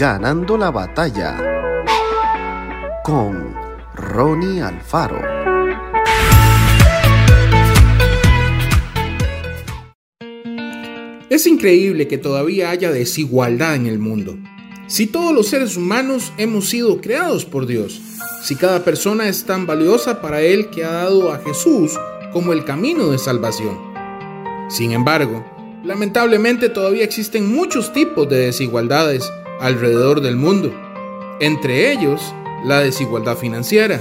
Ganando la batalla con Ronnie Alfaro. Es increíble que todavía haya desigualdad en el mundo. Si todos los seres humanos hemos sido creados por Dios, si cada persona es tan valiosa para Él que ha dado a Jesús como el camino de salvación. Sin embargo, lamentablemente todavía existen muchos tipos de desigualdades alrededor del mundo. Entre ellos, la desigualdad financiera,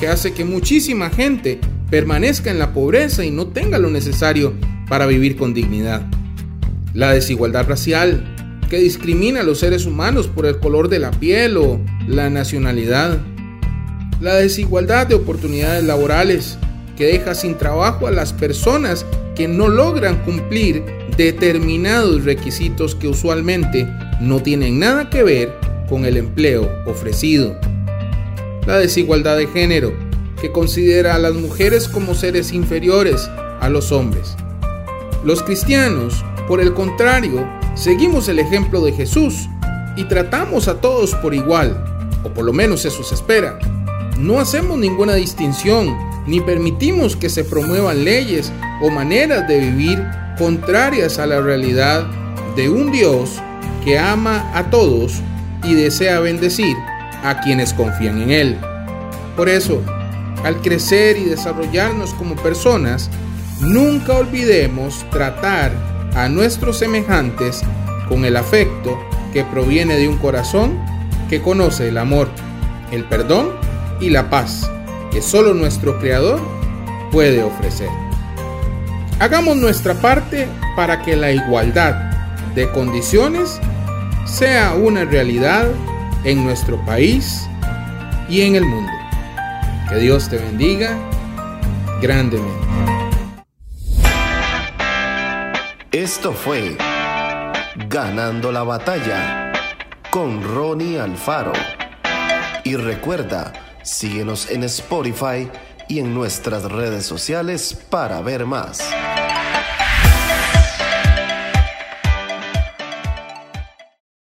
que hace que muchísima gente permanezca en la pobreza y no tenga lo necesario para vivir con dignidad. La desigualdad racial, que discrimina a los seres humanos por el color de la piel o la nacionalidad. La desigualdad de oportunidades laborales, que deja sin trabajo a las personas que no logran cumplir determinados requisitos que usualmente no tienen nada que ver con el empleo ofrecido. La desigualdad de género, que considera a las mujeres como seres inferiores a los hombres. Los cristianos, por el contrario, seguimos el ejemplo de Jesús y tratamos a todos por igual, o por lo menos eso se espera. No hacemos ninguna distinción ni permitimos que se promuevan leyes o maneras de vivir contrarias a la realidad de un Dios que ama a todos y desea bendecir a quienes confían en Él. Por eso, al crecer y desarrollarnos como personas, nunca olvidemos tratar a nuestros semejantes con el afecto que proviene de un corazón que conoce el amor, el perdón y la paz que solo nuestro Creador puede ofrecer. Hagamos nuestra parte para que la igualdad de condiciones sea una realidad en nuestro país y en el mundo. Que Dios te bendiga grandemente. Esto fue Ganando la batalla con Ronnie Alfaro. Y recuerda, Síguenos en Spotify y en nuestras redes sociales para ver más.